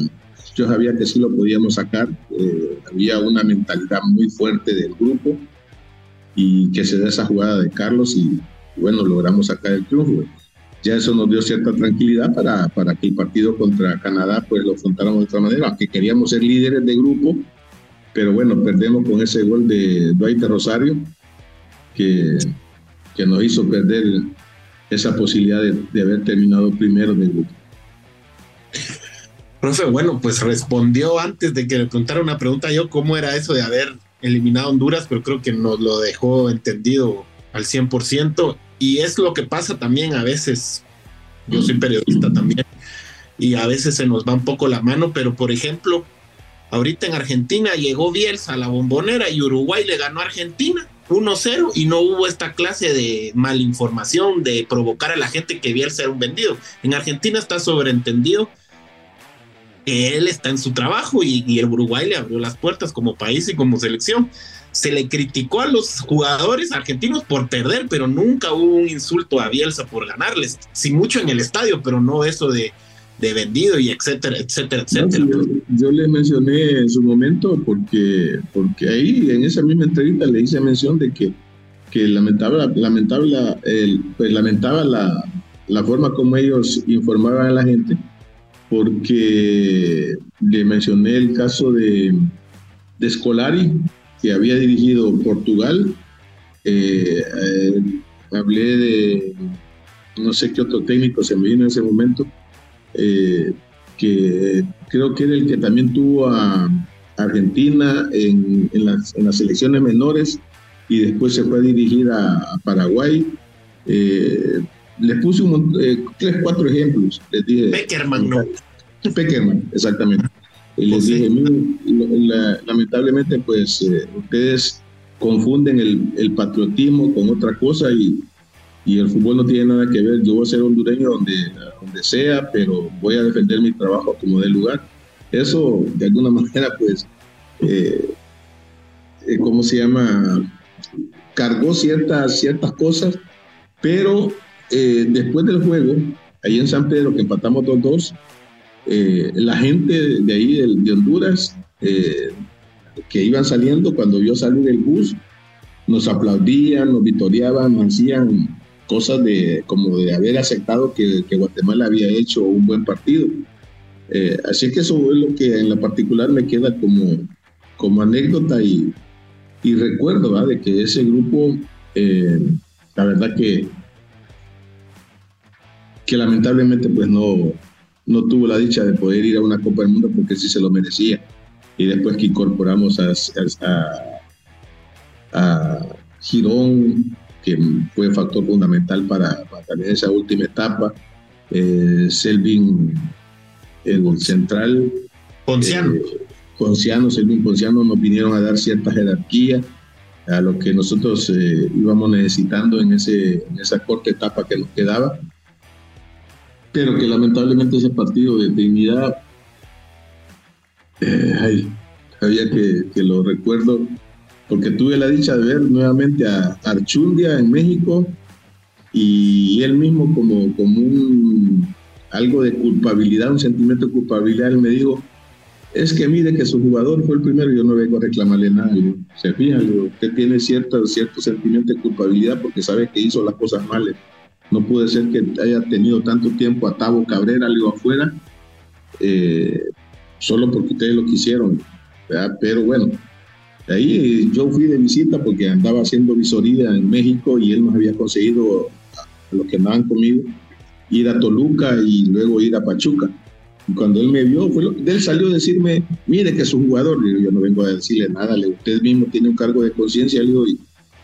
yo sabía que sí lo podíamos sacar, eh, había una mentalidad muy fuerte del grupo y que se da esa jugada de Carlos y bueno, logramos sacar el triunfo. Ya eso nos dio cierta tranquilidad para, para que el partido contra Canadá pues lo afrontáramos de otra manera, aunque queríamos ser líderes de grupo, pero bueno, perdemos con ese gol de Dwight Rosario, que, que nos hizo perder esa posibilidad de, de haber terminado primero del grupo. Profe, bueno, pues respondió antes de que le preguntara una pregunta yo cómo era eso de haber eliminado Honduras, pero creo que nos lo dejó entendido al 100%. Y es lo que pasa también a veces. Yo soy periodista también. Y a veces se nos va un poco la mano, pero por ejemplo, ahorita en Argentina llegó Bielsa a la bombonera y Uruguay le ganó a Argentina 1-0 y no hubo esta clase de malinformación, de provocar a la gente que Bielsa era un vendido. En Argentina está sobreentendido él está en su trabajo y, el Uruguay le abrió las puertas como país y como selección. Se le criticó a los jugadores argentinos por perder, pero nunca hubo un insulto a Bielsa por ganarles. Sí, mucho en el estadio, pero no eso de, de vendido y etcétera, etcétera, etcétera. yo, le mencioné en su momento porque, porque ahí en esa misma entrevista le hice mención de que, que lamentaba, lamentable, el, pues lamentaba la, la forma como ellos informaban a la gente porque le mencioné el caso de, de Scolari, que había dirigido Portugal. Eh, eh, hablé de no sé qué otro técnico se me vino en ese momento, eh, que creo que era el que también tuvo a Argentina en, las, en selecciones menores y después se fue a dirigir a, Paraguay. Les puse un, eh, tres, cuatro ejemplos. Les dije. Peckerman, ¿no? Peckerman, exactamente. Y les pues dije, lamentablemente, pues eh, ustedes confunden el, el, patriotismo con otra cosa y, y, el fútbol no tiene nada que ver. Yo voy a ser hondureño donde, donde sea, pero voy a defender mi trabajo como de lugar. Eso, de alguna manera, pues, eh, eh, ¿cómo se llama? Cargó ciertas, ciertas cosas, pero eh, después del juego, ahí en San Pedro, que empatamos 2-2, eh, la gente de ahí, de, Honduras, eh, que iban saliendo, cuando vio salir el bus, nos aplaudían, nos vitoreaban, nos hacían cosas de como de haber aceptado que, Guatemala había hecho un buen partido. así que eso es lo que en la particular me queda como, como anécdota y, y recuerdo de que ese grupo, la verdad que que lamentablemente pues no, no tuvo la dicha de poder ir a una Copa del Mundo porque sí se lo merecía. Y después que incorporamos a, a, Girón, que fue factor fundamental para, también esa última etapa, eh, Selvin, el central. Ponciano. Eh, Ponciano, Selvin Ponciano nos vinieron a dar cierta jerarquía a lo que nosotros eh, íbamos necesitando en, ese, en esa corta etapa que nos quedaba pero que lamentablemente ese partido de dignidad, eh, había que, que, lo recuerdo, porque tuve la dicha de ver nuevamente a Archundia en México y él mismo como, como un, algo de culpabilidad, un sentimiento de culpabilidad, él me dijo, es que mire que su jugador fue el primero, yo no vengo a reclamarle nada. se fijan, usted tiene cierto, cierto sentimiento de culpabilidad porque sabe que hizo las cosas mal no puede ser que haya tenido tanto tiempo a Tavo Cabrera, le afuera, eh, solo porque ustedes lo quisieron, pero bueno, ahí yo fui de visita porque andaba haciendo visoría en México y él nos había conseguido a los que andaban conmigo ir a Toluca y luego ir a Pachuca. Y cuando él me vio, él salió a decirme, mire que es un jugador. yo no vengo a decirle nada, usted mismo tiene un cargo de conciencia y,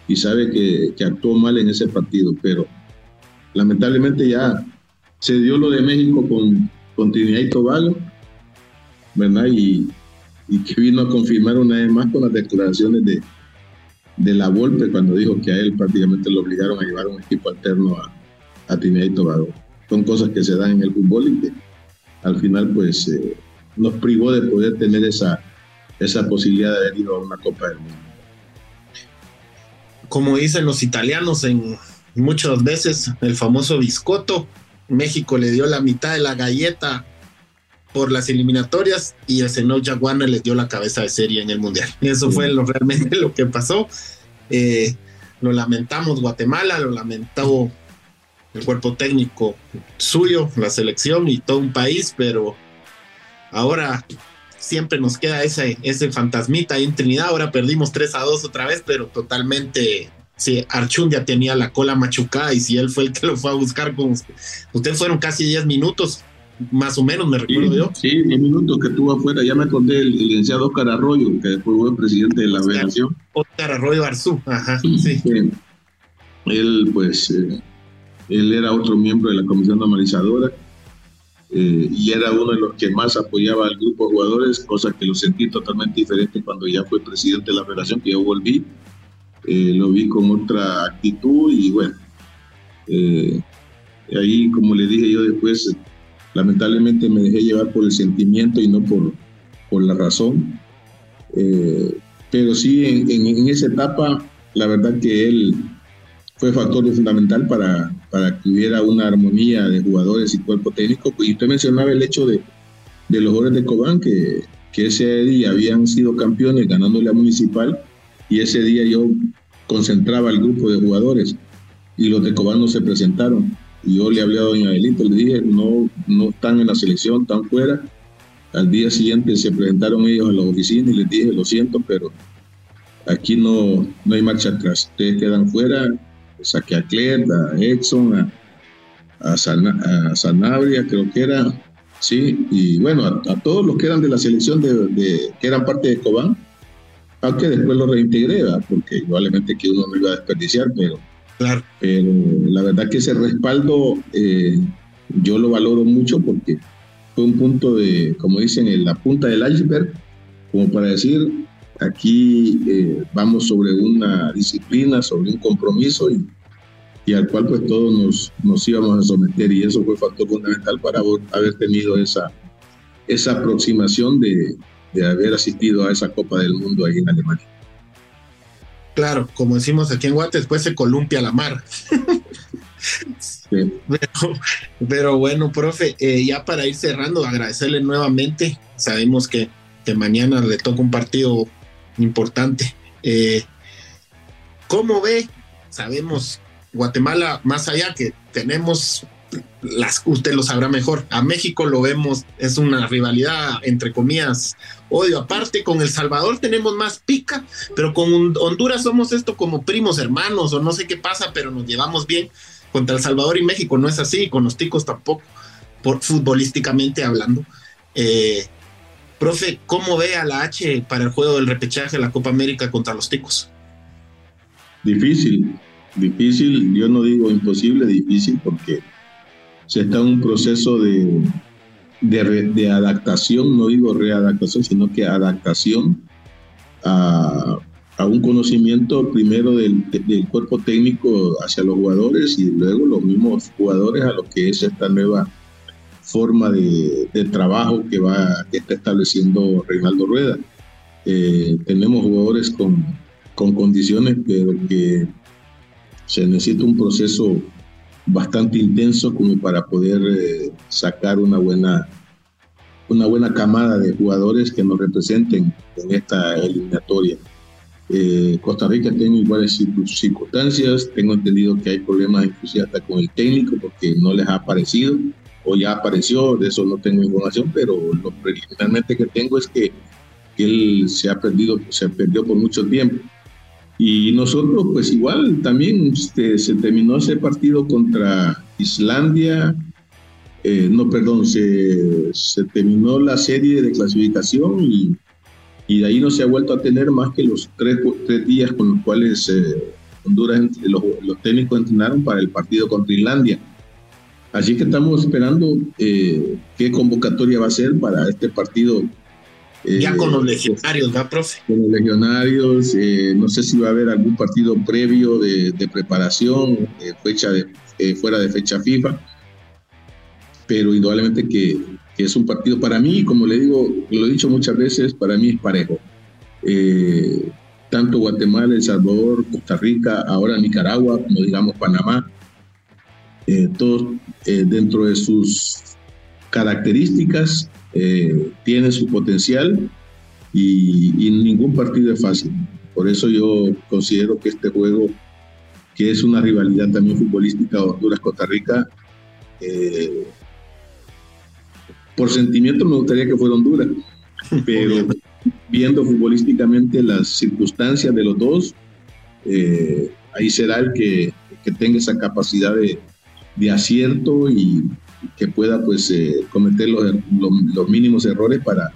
y, sabe que, que, actuó mal en ese partido. Pero lamentablemente ya se dio lo de México con, con Trinidad Tobago, ¿verdad? Y, que vino a confirmar una vez más con las declaraciones de, de la Volpe cuando dijo que a él prácticamente lo obligaron a llevar un equipo alterno a, a Trinidad Tobago. Son cosas que se dan en el fútbol y que al final pues eh, nos privó de poder tener esa, esa posibilidad de haber ido a una Copa del Mundo. Como dicen los italianos en muchas veces, el famoso biscotto, México le dio la mitad de la galleta por las eliminatorias y el señor Jaguana les dio la cabeza de serie en el Mundial. Eso fue lo, realmente lo que pasó. Eh, lo lamentamos Guatemala, lo lamentó el cuerpo técnico suyo, la selección y todo un país, pero ahora siempre nos queda ese, ese fantasmita ahí en Trinidad. Ahora perdimos 3 a 2 otra vez, pero totalmente. Sí, Archun ya tenía la cola machucada y si él fue el que lo fue a buscar con usted, fueron casi 10 minutos, más o menos, me recuerdo yo. Sí, 10 minutos que estuvo afuera. Ya me acordé el licenciado Oscar Arroyo, que fue el presidente de la federación. Oscar Arroyo Arzú, ajá, sí. Él, pues, eh, él era otro miembro de la comisión normalizadora eh, y era uno de los que más apoyaba al grupo de jugadores, cosa que lo sentí totalmente diferente cuando ya fue presidente de la federación, que yo volví. Eh, lo vi con otra actitud y bueno, eh, ahí como le dije yo después, lamentablemente me dejé llevar por el sentimiento y no por, por la razón. pero sí, en, en esa etapa, la verdad que él fue factor fundamental para, para que hubiera una armonía de jugadores y cuerpo técnico. Y usted mencionaba el hecho de, de los jugadores de Cobán, que, que ese día habían sido campeones ganándole a Municipal, y ese día yo concentraba al grupo de jugadores, y los de Cobán no se presentaron. Y yo le hablé a doña Adelito, le dije, no, no están en la selección, están fuera. Al día siguiente se presentaron ellos a la oficina y les dije, lo siento, pero aquí no, no hay marcha atrás. Ustedes quedan fuera, saqué a Claire, a Edson, a, a, Sanabria, creo que era, sí, y bueno, a, todos los que eran de la selección de, que eran parte de Cobán, aunque después lo reintegré, porque igualmente que uno no iba a desperdiciar, pero, claro. pero la verdad que ese respaldo eh, yo lo valoro mucho porque fue un punto de, como dicen, en la punta del iceberg, como para decir, Aquí eh, vamos sobre una disciplina, sobre un compromiso y, y al cual pues todos nos, nos, íbamos a someter y eso fue factor fundamental para haber tenido esa, esa aproximación de, de haber asistido a esa Copa del Mundo ahí en Alemania. Claro, como decimos aquí en Guate, después se columpia la mar. pero, bueno, profe, eh, ya para ir cerrando, agradecerle nuevamente. Sabemos que, que mañana le toca un partido importante. Eh, ¿Cómo ve? Sabemos, Guatemala, más allá que tenemos las, usted lo sabrá mejor. A México lo vemos, es una rivalidad, entre comillas, odio aparte. Con El Salvador tenemos más pica, pero con Honduras somos esto como primos hermanos, o no sé qué pasa, pero nos llevamos bien. Contra El Salvador y México no es así, con los ticos tampoco, por, futbolísticamente hablando. Eh, Profe, ¿cómo ve a la H para el juego del repechaje de la Copa América contra los Ticos? Difícil, difícil, yo no digo imposible, difícil porque se está en un proceso de, de, adaptación, no digo readaptación, sino que adaptación a, un conocimiento primero del, del, cuerpo técnico hacia los jugadores y luego los mismos jugadores a lo que es esta nueva forma de, trabajo que, va, que está estableciendo Reinaldo Rueda. Eh, tenemos jugadores con, con condiciones, pero que se necesita un proceso bastante intenso como para poder eh, sacar una buena, una buena camada de jugadores que nos representen en esta eliminatoria. Eh, Costa Rica tiene iguales circunstancias, tengo entendido que hay problemas inclusive hasta con el técnico porque no les ha aparecido o ya apareció, de eso no tengo información, pero lo preliminarmente que tengo es que, él se ha perdido, se perdió por mucho tiempo. Y nosotros, pues igual, también este, se terminó ese partido contra Islandia, eh, no, perdón, se, se, terminó la serie de clasificación y, y, de ahí no se ha vuelto a tener más que los tres, tres días con los cuales eh, Honduras, los, los, técnicos entrenaron para el partido contra Islandia. Así que estamos esperando eh, qué convocatoria va a ser para este partido. Ya con los legionarios, ¿va, profe? Con los legionarios, no sé si va a haber algún partido previo de, de preparación, fecha de, fuera de fecha FIFA pero indudablemente que, es un partido para mí, como le digo, lo he dicho muchas veces, para mí es parejo. Eh, tanto Guatemala, El Salvador, Costa Rica, ahora Nicaragua, como digamos Panamá, eh, todos eh, dentro de sus características tienen su potencial y, y, ningún partido es fácil. Por eso yo considero que este juego, que es una rivalidad también futbolística Honduras-Costa Rica, por sentimiento me gustaría que fuera Honduras, pero viendo futbolísticamente las circunstancias de los dos, eh, ahí será el que, tenga esa capacidad de, acierto y que pueda pues eh, cometer los, los, mínimos errores para,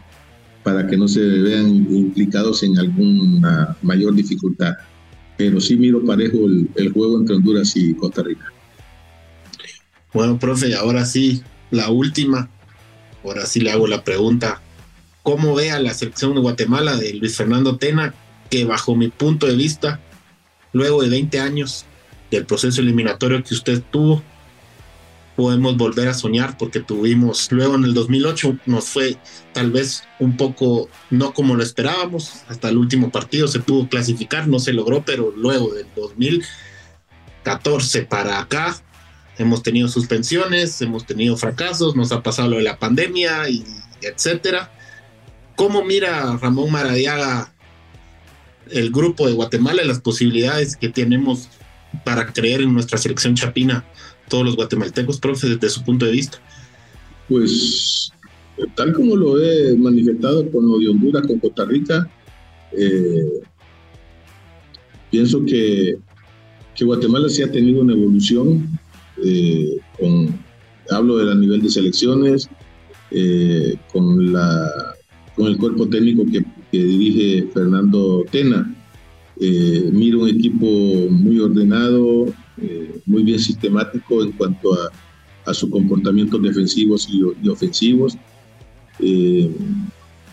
para que no se vean implicados en alguna mayor dificultad. Pero sí miro parejo el, el juego entre Honduras y Costa Rica. Bueno, profe, ahora sí, la última ahora sí le hago la pregunta, ¿cómo ve a la selección de Guatemala de Luis Fernando Tena, que bajo mi punto de vista, luego de 20 años del proceso eliminatorio que usted tuvo, podemos volver a soñar porque tuvimos, luego en el 2008 nos fue tal vez un poco no como lo esperábamos, hasta el último partido se pudo clasificar, no se logró, pero luego del 2014 para acá hemos tenido suspensiones, hemos tenido fracasos, nos ha pasado lo de la pandemia y etcétera. ¿Cómo mira Ramón Maradiaga el grupo de Guatemala y las posibilidades que tenemos para creer en nuestra selección chapina, todos los guatemaltecos, profe, desde su punto de vista? Pues tal como lo he manifestado con lo de Honduras, con Costa Rica, eh, pienso que, que Guatemala sí ha tenido una evolución eh, con, hablo del nivel de selecciones, eh, con, la, con el cuerpo técnico que, dirige Fernando Tena. Miro un equipo muy ordenado, muy bien sistemático en cuanto a, a sus comportamientos defensivos y, ofensivos,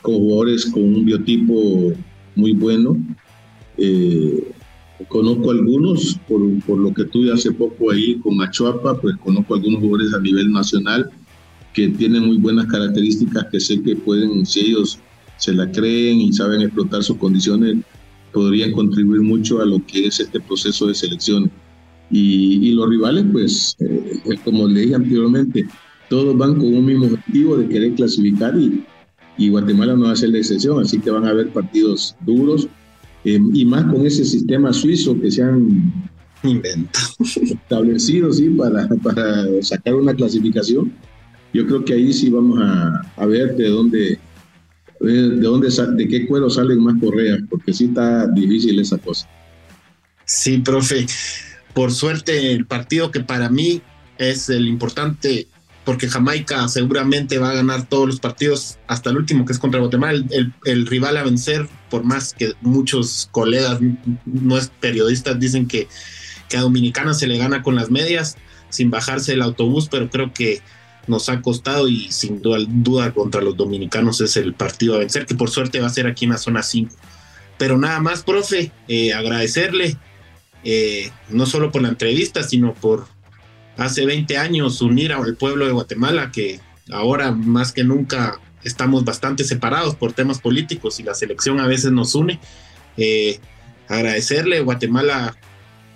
con jugadores con un biotipo muy bueno. Conozco algunos, por, por, lo que tuve hace poco ahí con Achuapa, pues conozco algunos jugadores a nivel nacional que tienen muy buenas características que sé que pueden, si ellos se la creen y saben explotar sus condiciones, podrían contribuir mucho a lo que es este proceso de selección. Y, y los rivales, pues, eh, como le dije anteriormente, todos van con un mismo objetivo de querer clasificar y, y Guatemala no va a ser la excepción, así que van a haber partidos duros eh, y más con ese sistema suizo que se han inventado, establecido ¿sí? para, para sacar una clasificación. Yo creo que ahí sí vamos a, a ver de dónde, de dónde, de qué cuero salen más correas, porque sí está difícil esa cosa. Sí, profe. Por suerte, el partido que para mí es el importante porque Jamaica seguramente va a ganar todos los partidos hasta el último, que es contra Guatemala. El, rival a vencer, por más que muchos colegas, no es periodistas, dicen que, que a Dominicana se le gana con las medias, sin bajarse el autobús, pero creo que nos ha costado y sin duda, contra los dominicanos es el partido a vencer, que por suerte va a ser aquí en la zona 5. Pero nada más, profe, eh, agradecerle, eh, no solo por la entrevista, sino por hace 20 años unir al pueblo de Guatemala, que ahora más que nunca estamos bastante separados por temas políticos y la selección a veces nos une. Eh, agradecerle, Guatemala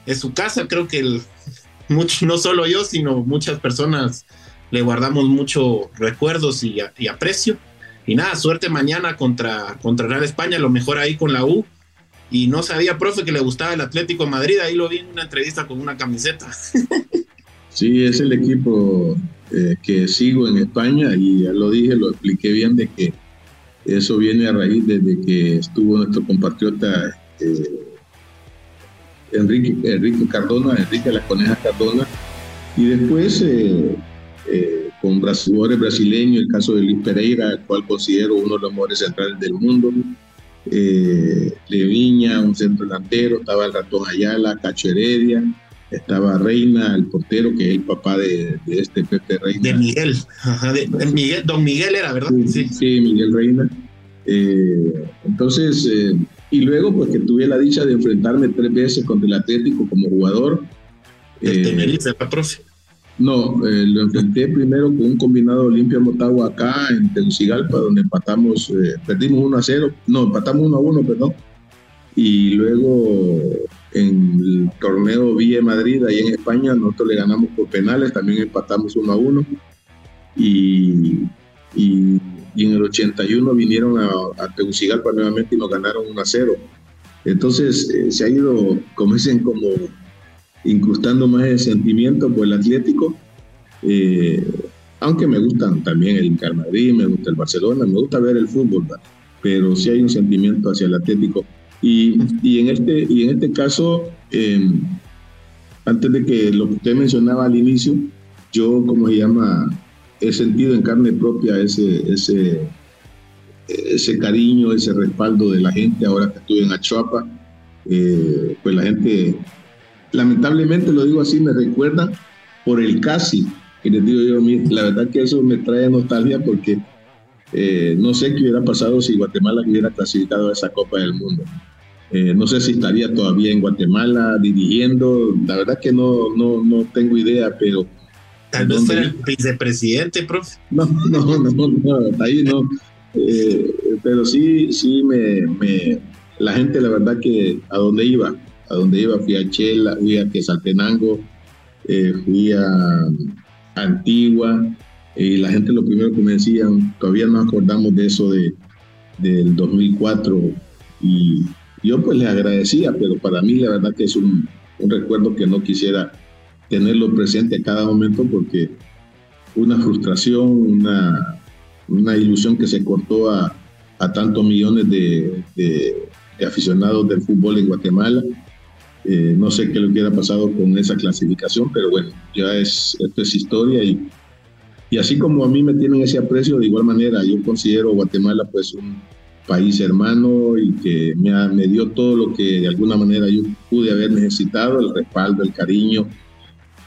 es su casa, creo que no solo yo, sino muchas personas le guardamos mucho recuerdos y, aprecio. Y nada, suerte mañana contra, contra Real España, lo mejor ahí con la U. Y no sabía, profe, que le gustaba el Atlético de Madrid, ahí lo vi en una entrevista con una camiseta. Sí, es el equipo eh, que sigo en España y ya lo dije, lo expliqué bien de que eso viene a raíz desde que estuvo nuestro compatriota eh, Enrique, Enrique Cardona, Enrique Las Conejas Cardona, y después eh, eh, con jugadores brasileños, el caso de Luis Pereira, el cual considero uno de los mejores centrales del mundo, eh, Leviña, un centro delantero, estaba el ratón Ayala, Cacho Heredia, estaba Reina, el portero, que es el papá de, este Pepe Reina. De Miguel, de, Miguel, don Miguel era, ¿verdad? Sí, sí. Miguel Reina. Eh, entonces, eh, y luego pues que tuve la dicha de enfrentarme tres veces contra el Atlético como jugador. ¿El eh, Tenerife, No, lo enfrenté primero con un combinado Olimpia Motagua acá en Tegucigalpa, donde empatamos, perdimos 1 a 0, no, empatamos 1 a 1, perdón. Y luego en el torneo Villa Madrid, ahí en España, nosotros le ganamos por penales, también empatamos 1 a 1. Y, y y en el 81 vinieron a, a Tegucigalpa nuevamente y nos ganaron 1 a 0. Entonces eh, se ha ido, como dicen, como incrustando más el sentimiento por el Atlético. Eh, aunque me gustan también el Real Madrid, me gusta el Barcelona, me gusta ver el fútbol, pero sí hay un sentimiento hacia el Atlético. Y, y en, este, y en este caso, em, antes de que lo que usted mencionaba al inicio, yo, como se llama, he sentido en carne propia ese, ese, ese cariño, ese respaldo de la gente ahora que estuve en Achuapa. Eh, pues la gente, lamentablemente lo digo así, me recuerda por el casi. Y les digo yo, la verdad que eso me trae nostalgia porque eh, no sé qué hubiera pasado si Guatemala hubiera clasificado a esa Copa del Mundo. Eh, no sé si estaría todavía en Guatemala dirigiendo, la verdad que no, no, no tengo idea, pero Tal vez fuera el vicepresidente, profe. No, no, no, no, ahí no. Eh, pero sí, sí, me, me, la gente, la verdad que a dónde iba, a dónde iba, fui a Chela, fui a Quesaltenango, eh, fui a Antigua, y la gente lo primero que me decían, todavía no acordamos de eso de, del 2004, y yo pues les agradecía, pero para mí la verdad que es un, un recuerdo que no quisiera tenerlo presente a cada momento porque una frustración, una, una ilusión que se cortó a, a tantos millones de, de, aficionados del fútbol en Guatemala. Eh, no sé qué le hubiera pasado con esa clasificación, pero bueno, ya es, esto es historia y, y así como a mí me tienen ese aprecio, de igual manera yo considero Guatemala pues un país hermano y que me, me dio todo lo que de alguna manera yo pude haber necesitado, el respaldo, el cariño,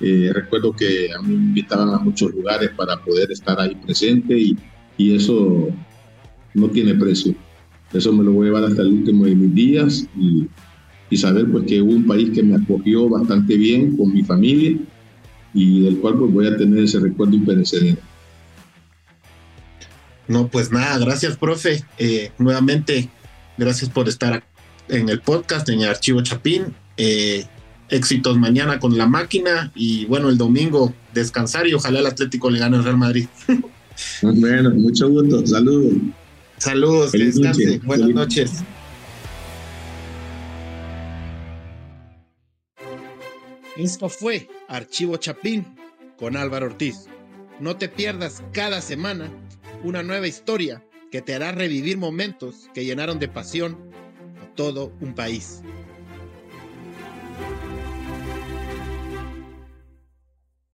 eh, recuerdo que a mí me invitaban a muchos lugares para poder estar ahí presente y, y, eso no tiene precio. Eso me lo voy a llevar hasta el último de mis días y, y saber pues que hubo un país que me acogió bastante bien con mi familia y del cual pues voy a tener ese recuerdo imperecedero. No, pues nada, gracias, profe. Eh, nuevamente, gracias por estar en el podcast, en el Archivo Chapín. Eh, éxitos mañana con la máquina y bueno, el domingo descansar y ojalá el Atlético le gane al Real Madrid. bueno, mucho gusto, saludos. Saludos, que descanse, buenas noches. Esto fue Archivo Chapín con Álvaro Ortiz. No te pierdas cada semana una nueva historia que te hará revivir momentos que llenaron de pasión a todo un país.